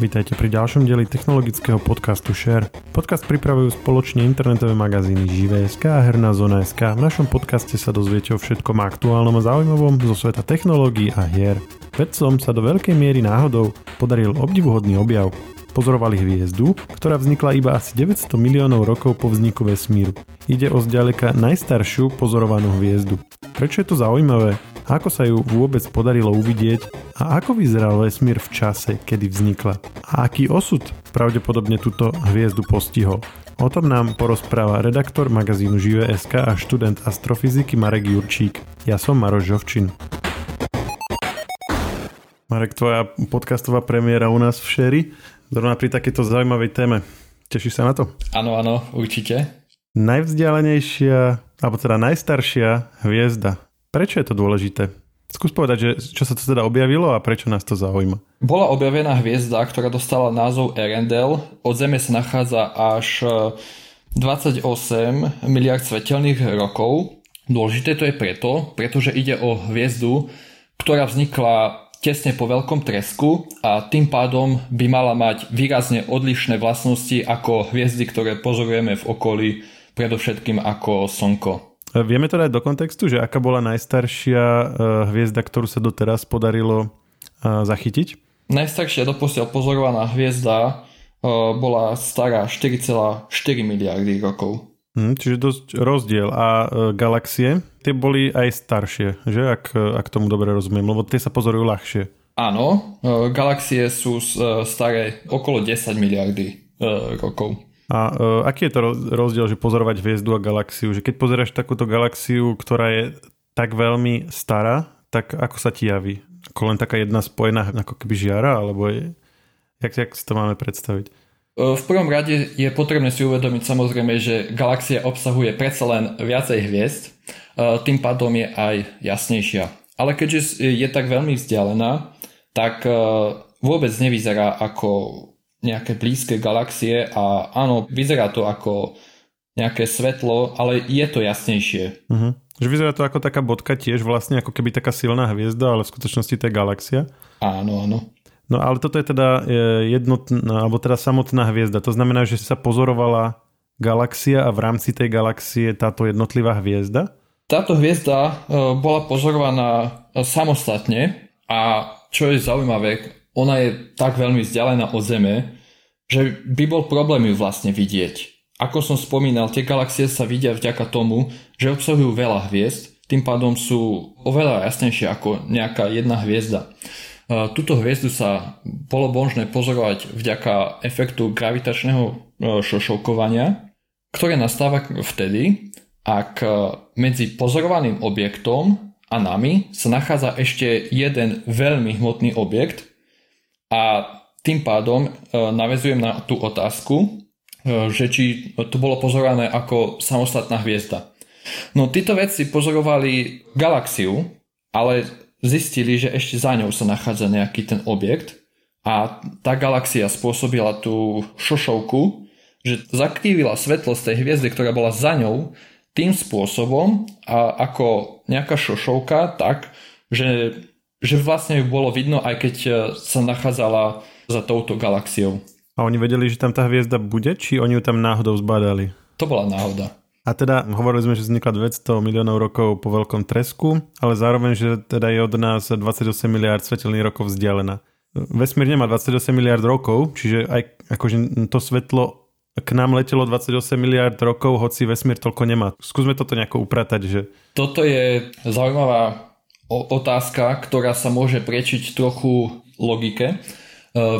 Vítajte pri ďalšom dieli technologického podcastu Share. Podcast pripravujú spoločne internetové magazíny Živé.sk a Herná zóna.sk. V našom podcaste sa dozviete o všetkom aktuálnom a zaujímavom zo sveta technológií a hier. Vedcom sa do veľkej miery náhodou podaril obdivuhodný objav. Pozorovali hviezdu, ktorá vznikla iba asi 900 miliónov rokov po vzniku vesmíru. Ide o zďaleka najstaršiu pozorovanú hviezdu. Prečo je to zaujímavé? Ako sa ju vôbec podarilo uvidieť a ako vyzeral vesmír v čase, kedy vznikla? A aký osud pravdepodobne túto hviezdu postihol? O tom nám porozpráva redaktor magazínu Žive.sk a študent astrofyziky Marek Jurčík. Ja som Maroš Žovčin. Marek, tvoja podcastová premiéra u nás v Šeri, zrovna pri takéto zaujímavej téme. Tešíš sa na to? Áno, áno, určite. Najvzdialenejšia, alebo teda najstaršia hviezda Prečo je to dôležité? Skús povedať, že čo sa to teda objavilo a prečo nás to zaujíma. Bola objavená hviezda, ktorá dostala názov Erendel. Od Zeme sa nachádza až 28 e, miliard svetelných rokov. Dôležité to je preto, pretože ide o hviezdu, ktorá vznikla tesne po veľkom tresku a tým pádom by mala mať výrazne odlišné vlastnosti ako hviezdy, ktoré pozorujeme v okolí, predovšetkým ako Slnko. Vieme to dať do kontextu, že aká bola najstaršia eh, hviezda, ktorú sa doteraz podarilo eh, zachytiť? Najstaršia doposiaľ pozorovaná hviezda eh, bola stará 4,4 miliardy rokov. Hmm, čiže dosť rozdiel. A galaxie, tie boli aj staršie, že? Ak, ak tomu dobre rozumiem, lebo tie sa pozorujú ľahšie. Áno, galaxie sú staré okolo 10 miliardy rokov. A uh, aký je to rozdiel, že pozorovať hviezdu a galaxiu? Že keď pozeráš takúto galaxiu, ktorá je tak veľmi stará, tak ako sa ti javí? Ako len taká jedna spojená ako keby žiara? Alebo je... Jak, jak si to máme predstaviť? V prvom rade je potrebné si uvedomiť samozrejme, že galaxia obsahuje predsa len viacej hviezd, tým pádom je aj jasnejšia. Ale keďže je tak veľmi vzdialená, tak vôbec nevyzerá ako nejaké blízke galaxie a áno, vyzerá to ako nejaké svetlo, ale je to jasnejšie. Uh-huh. Že vyzerá to ako taká bodka tiež vlastne, ako keby taká silná hviezda, ale v skutočnosti to je galaxia. Áno, áno. No ale toto je teda e, jednotná, alebo teda samotná hviezda. To znamená, že sa pozorovala galaxia a v rámci tej galaxie táto jednotlivá hviezda? Táto hviezda e, bola pozorovaná e, samostatne a čo je zaujímavé, ona je tak veľmi vzdialená od Zeme, že by bol problém ju vlastne vidieť. Ako som spomínal, tie galaxie sa vidia vďaka tomu, že obsahujú veľa hviezd, tým pádom sú oveľa jasnejšie ako nejaká jedna hviezda. Tuto hviezdu sa bolo možné pozorovať vďaka efektu gravitačného e, šošovkovania, ktoré nastáva vtedy, ak e, medzi pozorovaným objektom a nami sa nachádza ešte jeden veľmi hmotný objekt, a tým pádom e, navezujem na tú otázku, e, že či to bolo pozorované ako samostatná hviezda. No títo vedci pozorovali galaxiu, ale zistili, že ešte za ňou sa nachádza nejaký ten objekt a tá galaxia spôsobila tú šošovku, že zakrývila svetlo z tej hviezdy, ktorá bola za ňou, tým spôsobom a ako nejaká šošovka tak, že že vlastne ju bolo vidno, aj keď e, sa nachádzala za touto galaxiou. A oni vedeli, že tam tá hviezda bude, či oni ju tam náhodou zbadali? To bola náhoda. A teda hovorili sme, že vznikla 200 miliónov rokov po veľkom tresku, ale zároveň, že teda je od nás 28 miliard svetelných rokov vzdialená. Vesmír nemá 28 miliard rokov, čiže aj akože to svetlo k nám letelo 28 miliard rokov, hoci vesmír toľko nemá. Skúsme toto nejako upratať, že... Toto je zaujímavá otázka, ktorá sa môže prečiť trochu logike, e,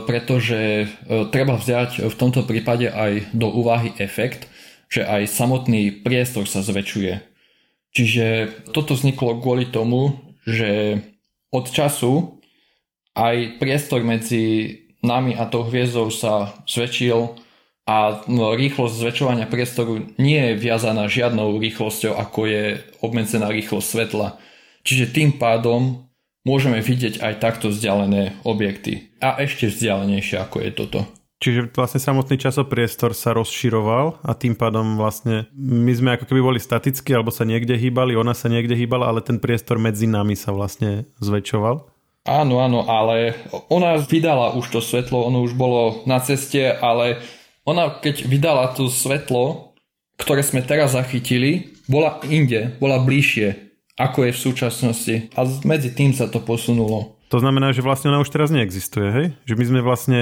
pretože e, treba vziať v tomto prípade aj do úvahy efekt, že aj samotný priestor sa zväčšuje. Čiže toto vzniklo kvôli tomu, že od času aj priestor medzi nami a tou hviezdou sa zväčšil a rýchlosť zväčšovania priestoru nie je viazaná žiadnou rýchlosťou, ako je obmedzená rýchlosť svetla. Čiže tým pádom môžeme vidieť aj takto vzdialené objekty. A ešte vzdialenejšie ako je toto. Čiže vlastne samotný časopriestor sa rozširoval a tým pádom vlastne my sme ako keby boli statickí alebo sa niekde hýbali, ona sa niekde hýbala, ale ten priestor medzi nami sa vlastne zväčšoval. Áno, áno, ale ona vydala už to svetlo, ono už bolo na ceste, ale ona keď vydala to svetlo, ktoré sme teraz zachytili, bola inde, bola bližšie, ako je v súčasnosti. A medzi tým sa to posunulo. To znamená, že vlastne ona už teraz neexistuje, hej? Že my sme vlastne,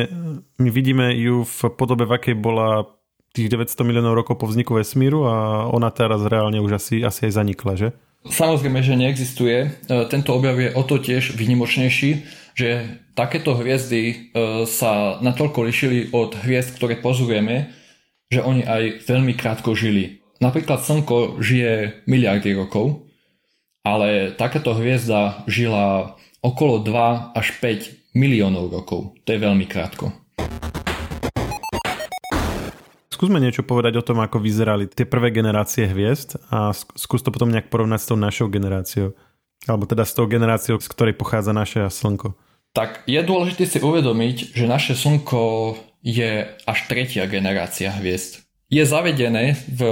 my vidíme ju v podobe, v akej bola tých 900 miliónov rokov po vzniku vesmíru a ona teraz reálne už asi, asi aj zanikla, že? Samozrejme, že neexistuje. E, tento objav je o to tiež vynimočnejší, že takéto hviezdy e, sa natoľko lišili od hviezd, ktoré pozorujeme, že oni aj veľmi krátko žili. Napríklad Slnko žije miliardy rokov, ale takáto hviezda žila okolo 2 až 5 miliónov rokov. To je veľmi krátko. Skúsme niečo povedať o tom, ako vyzerali tie prvé generácie hviezd a skús to potom nejak porovnať s tou našou generáciou. Alebo teda s tou generáciou, z ktorej pochádza naše Slnko. Tak je dôležité si uvedomiť, že naše Slnko je až tretia generácia hviezd. Je zavedené v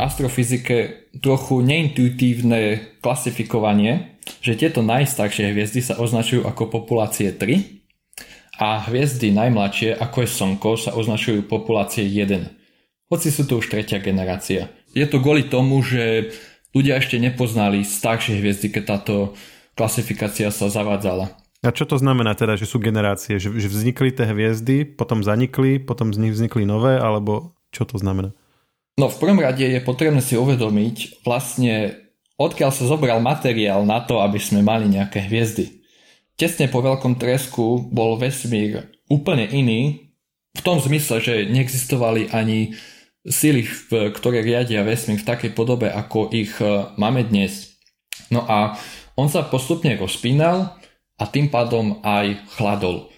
astrofyzike trochu neintuitívne klasifikovanie, že tieto najstaršie hviezdy sa označujú ako populácie 3 a hviezdy najmladšie, ako je Slnko, sa označujú populácie 1. Hoci sú to už tretia generácia. Je to kvôli tomu, že ľudia ešte nepoznali staršie hviezdy, keď táto klasifikácia sa zavádzala. A čo to znamená teda, že sú generácie? Že, vznikli tie hviezdy, potom zanikli, potom z nich vznikli nové, alebo čo to znamená? No v prvom rade je potrebné si uvedomiť vlastne, odkiaľ sa zobral materiál na to, aby sme mali nejaké hviezdy. Tesne po veľkom tresku bol vesmír úplne iný, v tom zmysle, že neexistovali ani síly, ktoré riadia vesmír v takej podobe, ako ich e, máme dnes. No a on sa postupne rozpínal a tým pádom aj chladol.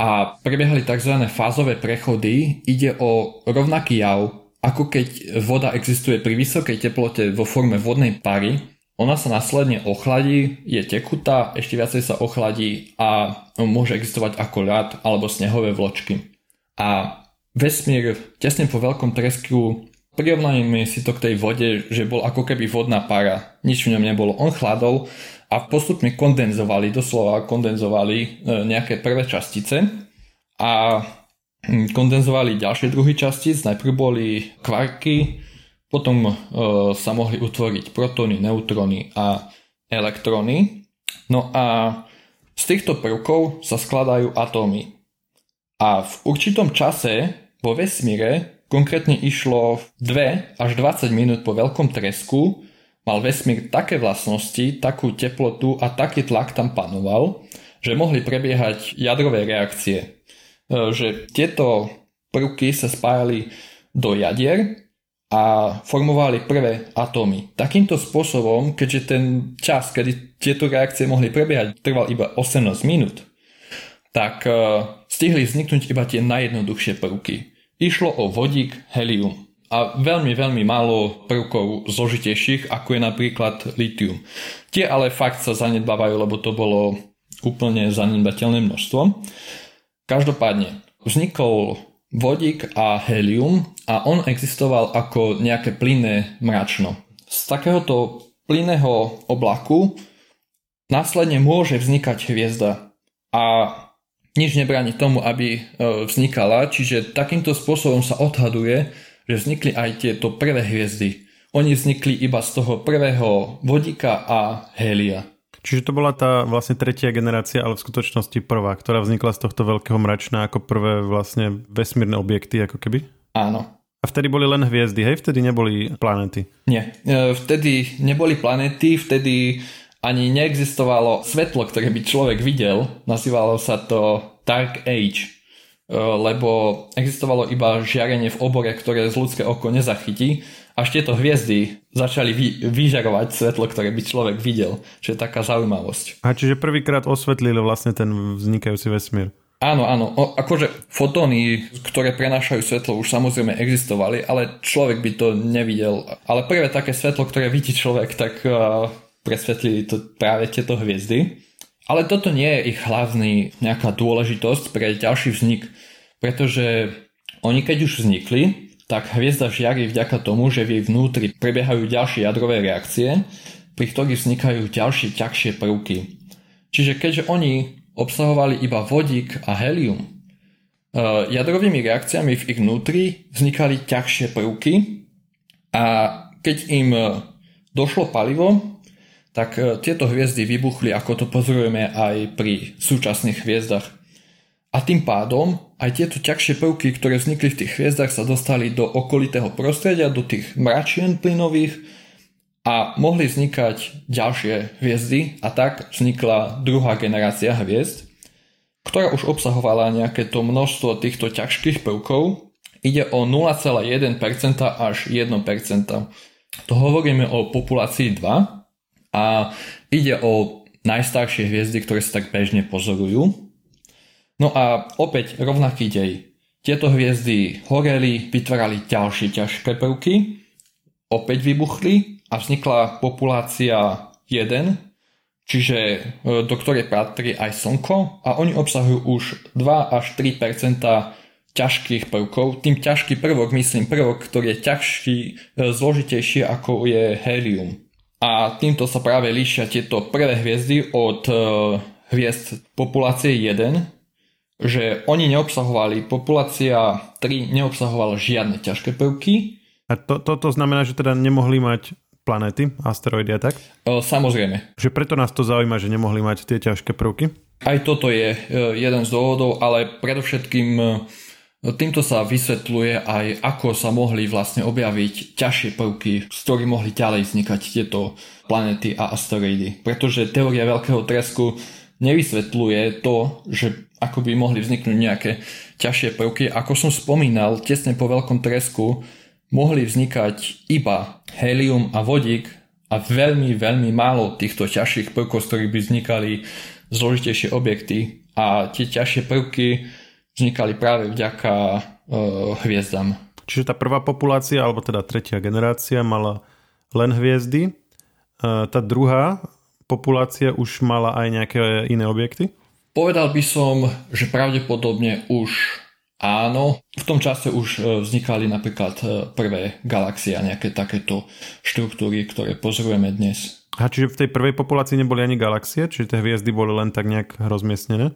A prebiehali tzv. fázové prechody. Ide o rovnaký jav, ako keď voda existuje pri vysokej teplote vo forme vodnej pary, ona sa následne ochladí, je tekutá, ešte viacej sa ochladí a môže existovať ako ľad alebo snehové vločky. A vesmír tesne po veľkom tresku prirovnajme si to k tej vode, že bol ako keby vodná para. Nič v ňom nebolo. On chladol a postupne kondenzovali, doslova kondenzovali e, nejaké prvé častice a kondenzovali ďalšie druhy častíc. Najprv boli kvarky, potom e, sa mohli utvoriť protóny, neutróny a elektróny. No a z týchto prvkov sa skladajú atómy. A v určitom čase vo vesmíre, konkrétne išlo 2 až 20 minút po veľkom tresku, mal vesmír také vlastnosti, takú teplotu a taký tlak tam panoval, že mohli prebiehať jadrové reakcie. E, že tieto prvky sa spájali do jadier a formovali prvé atómy. Takýmto spôsobom, keďže ten čas, kedy tieto reakcie mohli prebiehať, trval iba 18 minút, tak uh, stihli vzniknúť iba tie najjednoduchšie prvky. Išlo o vodík, helium a veľmi, veľmi málo prvkov zložitejších, ako je napríklad litium. Tie ale fakt sa zanedbávajú, lebo to bolo úplne zanedbateľné množstvo. Každopádne, vznikol vodík a helium a on existoval ako nejaké plynné mračno. Z takéhoto plynného oblaku následne môže vznikať hviezda a nič nebráni tomu, aby e, vznikala, čiže takýmto spôsobom sa odhaduje, že vznikli aj tieto prvé hviezdy. Oni vznikli iba z toho prvého vodíka a helia. Čiže to bola tá vlastne tretia generácia, ale v skutočnosti prvá, ktorá vznikla z tohto veľkého mračna ako prvé vlastne vesmírne objekty, ako keby? Áno. A vtedy boli len hviezdy, hej? Vtedy neboli planety? Nie. E, vtedy neboli planety, vtedy ani neexistovalo svetlo, ktoré by človek videl. Nazývalo sa to Dark Age, e, lebo existovalo iba žiarenie v obore, ktoré z ľudské oko nezachytí až tieto hviezdy začali vy, vyžarovať svetlo, ktoré by človek videl. Čo je taká zaujímavosť. A čiže prvýkrát osvetlili vlastne ten vznikajúci vesmír. Áno, áno. O, akože fotóny, ktoré prenášajú svetlo, už samozrejme existovali, ale človek by to nevidel. Ale prvé také svetlo, ktoré vidí človek, tak uh, presvetlili to práve tieto hviezdy. Ale toto nie je ich hlavný nejaká dôležitosť pre ďalší vznik, pretože oni keď už vznikli, tak hviezda žiari vďaka tomu, že v jej vnútri prebiehajú ďalšie jadrové reakcie, pri ktorých vznikajú ďalšie ťažšie prvky. Čiže keďže oni obsahovali iba vodík a helium, e, jadrovými reakciami v ich vnútri vznikali ťažšie prvky a keď im došlo palivo, tak tieto hviezdy vybuchli, ako to pozorujeme aj pri súčasných hviezdach. A tým pádom aj tieto ťažšie prvky, ktoré vznikli v tých hviezdach, sa dostali do okolitého prostredia, do tých mračien plynových a mohli vznikať ďalšie hviezdy a tak vznikla druhá generácia hviezd, ktorá už obsahovala nejaké to množstvo týchto ťažkých prvkov. Ide o 0,1% až 1%. To hovoríme o populácii 2 a ide o najstaršie hviezdy, ktoré sa tak bežne pozorujú. No a opäť rovnaký dej. Tieto hviezdy horeli, vytvárali ďalšie ťažké prvky, opäť vybuchli a vznikla populácia 1, čiže e, do ktorej patrí aj Slnko a oni obsahujú už 2 až 3% ťažkých prvkov. Tým ťažký prvok myslím prvok, ktorý je ťažší, e, zložitejší ako je helium. A týmto sa práve líšia tieto prvé hviezdy od e, hviezd populácie 1, že oni neobsahovali, populácia 3 neobsahovala žiadne ťažké prvky. A to, toto znamená, že teda nemohli mať planéty, asteroidy a tak? O, samozrejme. Že preto nás to zaujíma, že nemohli mať tie ťažké prvky? Aj toto je e, jeden z dôvodov, ale predovšetkým e, týmto sa vysvetľuje aj, ako sa mohli vlastne objaviť ťažšie prvky, z ktorých mohli ďalej vznikať tieto planéty a asteroidy. Pretože teória veľkého tresku nevysvetľuje to, že ako by mohli vzniknúť nejaké ťažšie prvky. Ako som spomínal, tesne po veľkom tresku mohli vznikať iba helium a vodík a veľmi, veľmi málo týchto ťažších prvkov, z ktorých by vznikali zložitejšie objekty a tie ťažšie prvky vznikali práve vďaka e, hviezdam. Čiže tá prvá populácia, alebo teda tretia generácia mala len hviezdy, e, tá druhá populácia už mala aj nejaké iné objekty? Povedal by som, že pravdepodobne už áno. V tom čase už e, vznikali napríklad e, prvé galaxie a nejaké takéto štruktúry, ktoré pozorujeme dnes. A čiže v tej prvej populácii neboli ani galaxie? Čiže tie hviezdy boli len tak nejak rozmiestnené?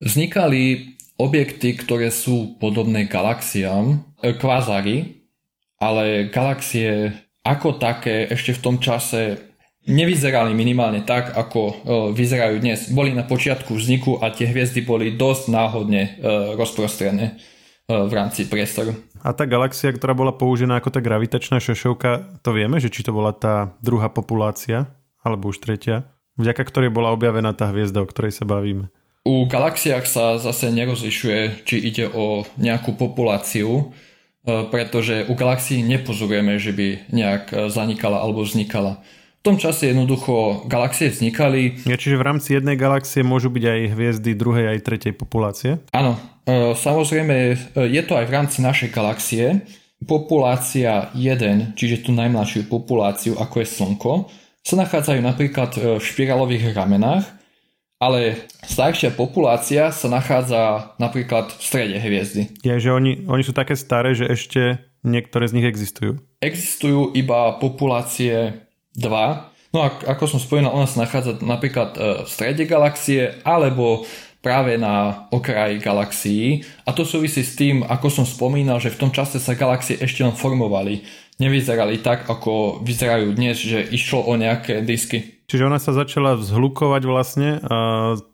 Vznikali objekty, ktoré sú podobné galaxiám, e, kvázary, ale galaxie ako také ešte v tom čase nevyzerali minimálne tak, ako e, vyzerajú dnes. Boli na počiatku vzniku a tie hviezdy boli dosť náhodne e, rozprostrené e, v rámci priestoru. A tá galaxia, ktorá bola použená ako tá gravitačná šošovka, to vieme, že či to bola tá druhá populácia, alebo už tretia, vďaka ktorej bola objavená tá hviezda, o ktorej sa bavíme. U galaxiách sa zase nerozlišuje, či ide o nejakú populáciu, pretože u galaxií nepozorujeme, že by nejak zanikala alebo vznikala. V tom čase jednoducho galaxie vznikali. Ja, čiže v rámci jednej galaxie môžu byť aj hviezdy druhej aj tretej populácie? Áno, e, samozrejme e, je to aj v rámci našej galaxie. Populácia 1, čiže tú najmladšiu populáciu, ako je Slnko, sa nachádzajú napríklad e, v špirálových ramenách, ale staršia populácia sa nachádza napríklad v strede hviezdy. Je, že oni, oni sú také staré, že ešte niektoré z nich existujú. Existujú iba populácie 2. No a ako som spomínal, ona sa nachádza napríklad e, v strede galaxie alebo práve na okraji galaxií a to súvisí s tým, ako som spomínal, že v tom čase sa galaxie ešte len formovali. Nevyzerali tak, ako vyzerajú dnes, že išlo o nejaké disky. Čiže ona sa začala vzhlukovať vlastne a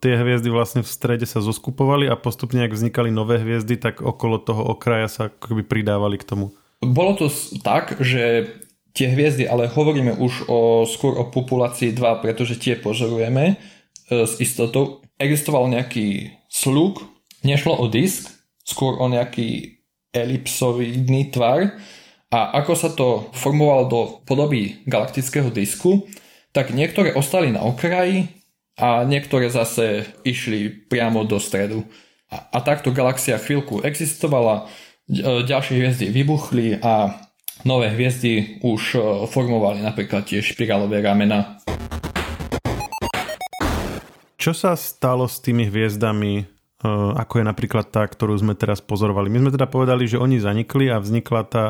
tie hviezdy vlastne v strede sa zoskupovali a postupne, ak vznikali nové hviezdy, tak okolo toho okraja sa akoby pridávali k tomu. Bolo to tak, že tie hviezdy, ale hovoríme už o, skôr o populácii 2, pretože tie pozorujeme e, s istotou. Existoval nejaký slúk, nešlo o disk, skôr o nejaký elipsoidný tvar a ako sa to formovalo do podoby galaktického disku, tak niektoré ostali na okraji a niektoré zase išli priamo do stredu. A, a takto galaxia chvíľku existovala, e, ďalšie hviezdy vybuchli a nové hviezdy už e, formovali napríklad tie špirálové ramena. Čo sa stalo s tými hviezdami, e, ako je napríklad tá, ktorú sme teraz pozorovali? My sme teda povedali, že oni zanikli a vznikla tá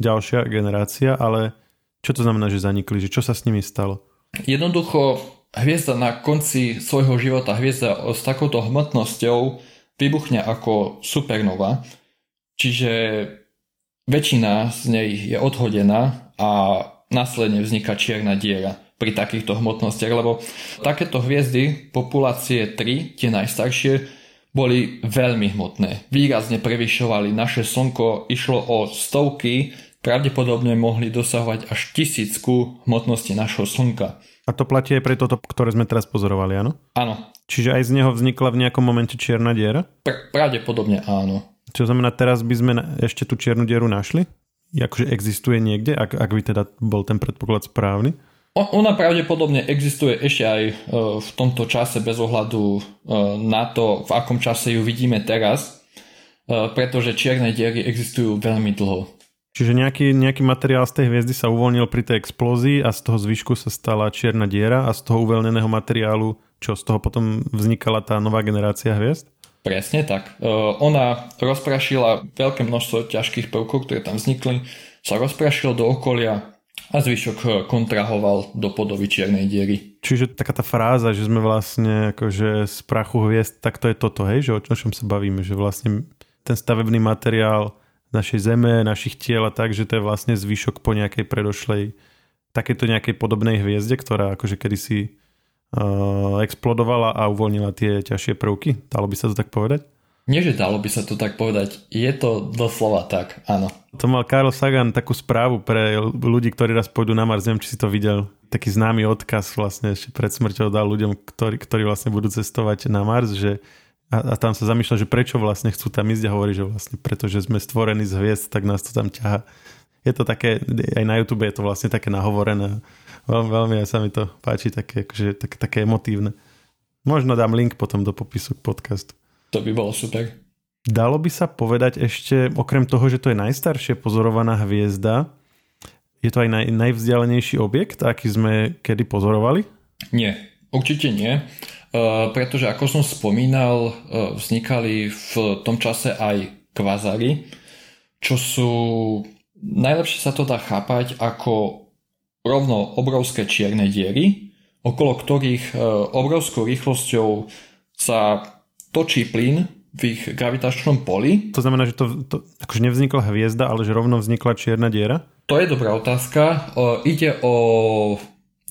ďalšia generácia, ale čo to znamená, že zanikli? Že čo sa s nimi stalo? Jednoducho hviezda na konci svojho života, hviezda s takouto hmotnosťou vybuchne ako supernova, čiže väčšina z nej je odhodená a následne vzniká čierna diera pri takýchto hmotnostiach, lebo takéto hviezdy populácie 3, tie najstaršie, boli veľmi hmotné. Výrazne prevyšovali naše slnko, išlo o stovky, pravdepodobne mohli dosahovať až tisícku hmotnosti našho slnka. A to platí aj pre toto, ktoré sme teraz pozorovali, áno? Áno. Čiže aj z neho vznikla v nejakom momente čierna diera? Pr- pravdepodobne áno. Čo znamená, teraz by sme ešte tú čiernu dieru našli? Akože existuje niekde, ak, ak by teda bol ten predpoklad správny? Ona pravdepodobne existuje ešte aj e, v tomto čase bez ohľadu e, na to, v akom čase ju vidíme teraz, e, pretože čierne diery existujú veľmi dlho. Čiže nejaký, nejaký materiál z tej hviezdy sa uvoľnil pri tej explózii a z toho zvyšku sa stala čierna diera a z toho uvoľneného materiálu, čo z toho potom vznikala tá nová generácia hviezd? Presne tak. Ona rozprašila veľké množstvo ťažkých prvkov, ktoré tam vznikli, sa rozprašilo do okolia a zvyšok eh, kontrahoval do podoby čiernej diery. Čiže taká tá fráza, že sme vlastne akože z prachu hviezd, tak to je toto, hej, že o čom sa bavíme, že vlastne ten stavebný materiál našej zeme, našich tiel a tak, že to je vlastne zvyšok po nejakej predošlej takéto nejakej podobnej hviezde, ktorá akože kedysi explodovala a uvoľnila tie ťažšie prvky. Dalo by sa to tak povedať? Nie, že dalo by sa to tak povedať. Je to doslova tak, áno. To mal Carl Sagan takú správu pre ľudí, ktorí raz pôjdu na Mars. Neviem, či si to videl. Taký známy odkaz vlastne ešte pred smrťou dal ľuďom, ktorí, ktorí vlastne budú cestovať na Mars, že a, a tam sa zamýšľa, že prečo vlastne chcú tam ísť a hovorí, že vlastne pretože sme stvorení z hviezd, tak nás to tam ťaha. Je to také, aj na YouTube je to vlastne také nahovorené. Veľmi, veľmi sa mi to páči, také, akože, také, také emotívne. Možno dám link potom do popisu k podcastu. To by bolo super. Dalo by sa povedať ešte, okrem toho, že to je najstaršie pozorovaná hviezda, je to aj naj, najvzdialenejší objekt, aký sme kedy pozorovali? Nie, určite nie. Uh, pretože ako som spomínal, uh, vznikali v tom čase aj kvazary, čo sú... Najlepšie sa to dá chápať ako rovno obrovské čierne diery, okolo ktorých uh, obrovskou rýchlosťou sa točí plyn v ich gravitačnom poli. To znamená, že to, to akože nevznikla hviezda, ale že rovno vznikla čierna diera? To je dobrá otázka. O, ide o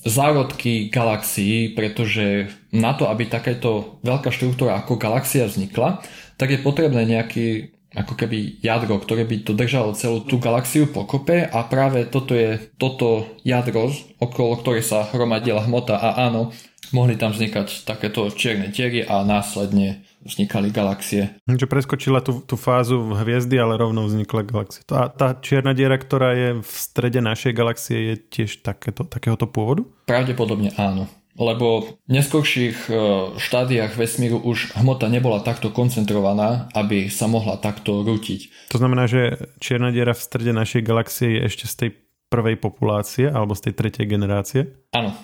zárodky galaxií, pretože na to, aby takéto veľká štruktúra ako galaxia vznikla, tak je potrebné nejaký ako keby jadro, ktoré by to držalo celú tú galaxiu pokope a práve toto je toto jadro, okolo ktorej sa hromadila hmota a áno, mohli tam vznikať takéto čierne diery a následne vznikali galaxie. Čo preskočila tú, tú fázu hviezdy, ale rovno vznikla galaxia. Tá, tá čierna diera, ktorá je v strede našej galaxie, je tiež takéto, takéhoto pôvodu? Pravdepodobne áno. Lebo v neskôrších e, štádiách vesmíru už hmota nebola takto koncentrovaná, aby sa mohla takto rútiť. To znamená, že čierna diera v strede našej galaxie je ešte z tej prvej populácie alebo z tej tretej generácie? Áno.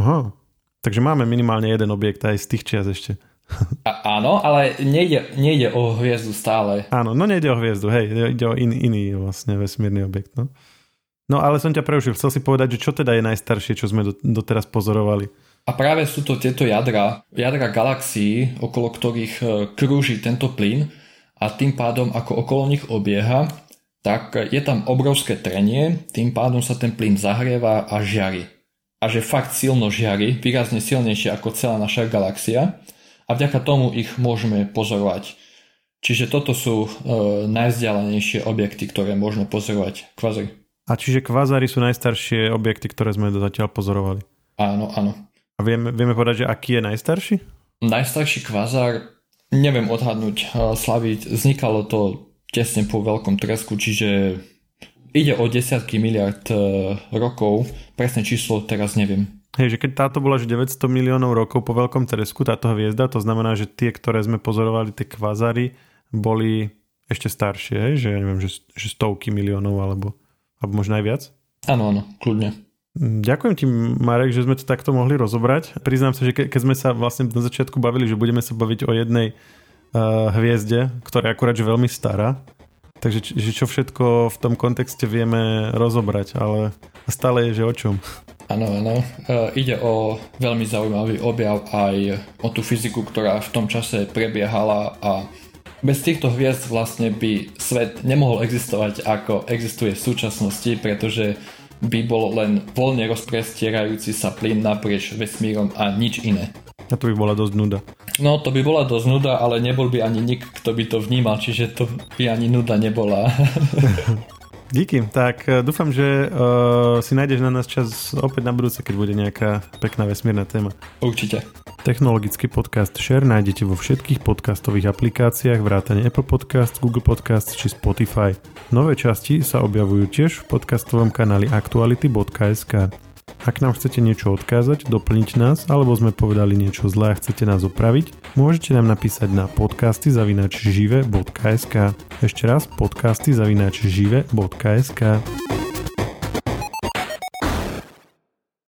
Aha. Takže máme minimálne jeden objekt aj z tých čias ešte. A, áno, ale nejde, nejde o hviezdu stále. Áno, no nejde o hviezdu, hej, ide o in, iný vlastne vesmírny objekt. No. no ale som ťa preušil, chcel si povedať, že čo teda je najstaršie, čo sme do, doteraz pozorovali. A práve sú to tieto jadra, jadra galaxií, okolo ktorých e, krúži tento plyn a tým pádom, ako okolo nich obieha, tak je tam obrovské trenie, tým pádom sa ten plyn zahrieva a žiari. A že fakt silno žiari, výrazne silnejšie ako celá naša galaxia a vďaka tomu ich môžeme pozorovať. Čiže toto sú e, najvzdialenejšie objekty, ktoré môžeme pozorovať kvazary. A čiže kvazary sú najstaršie objekty, ktoré sme zatiaľ pozorovali? Áno, áno. A vieme, vieme povedať, že aký je najstarší? Najstarší kvazár, neviem odhadnúť, e, slaviť, vznikalo to tesne po veľkom tresku, čiže ide o desiatky miliard e, rokov, presné číslo teraz neviem. Hej, že keď táto bola že 900 miliónov rokov po veľkom tresku, táto hviezda, to znamená, že tie, ktoré sme pozorovali, tie kvazary, boli ešte staršie, hej? že ja neviem, že, že stovky miliónov alebo, alebo možno aj viac? Áno, áno, kľudne. Ďakujem ti, Marek, že sme to takto mohli rozobrať. Priznám sa, že ke, keď sme sa vlastne na začiatku bavili, že budeme sa baviť o jednej uh, hviezde, ktorá je akurát že veľmi stará, takže že čo všetko v tom kontexte vieme rozobrať, ale stále je, že o čom. Áno, áno. E, ide o veľmi zaujímavý objav aj o tú fyziku, ktorá v tom čase prebiehala a bez týchto hviezd vlastne by svet nemohol existovať ako existuje v súčasnosti, pretože by bol len voľne rozprestierajúci sa plyn naprieč vesmírom a nič iné. A to by bola dosť nuda. No to by bola dosť nuda, ale nebol by ani nik, kto by to vnímal, čiže to by ani nuda nebola. Díky, tak e, dúfam, že uh, si nájdeš na nás čas opäť na budúce, keď bude nejaká pekná vesmírna téma. Určite. Technologický podcast Share nájdete vo všetkých podcastových aplikáciách vrátane Apple Podcast, Google Podcast či Spotify. Nové časti sa objavujú tiež v podcastovom kanáli aktuality.sk. Ak nám chcete niečo odkázať, doplniť nás, alebo sme povedali niečo zlé a chcete nás opraviť, môžete nám napísať na podcasty zavinač žive.sk. Ešte raz podcasty zavinač žive.sk.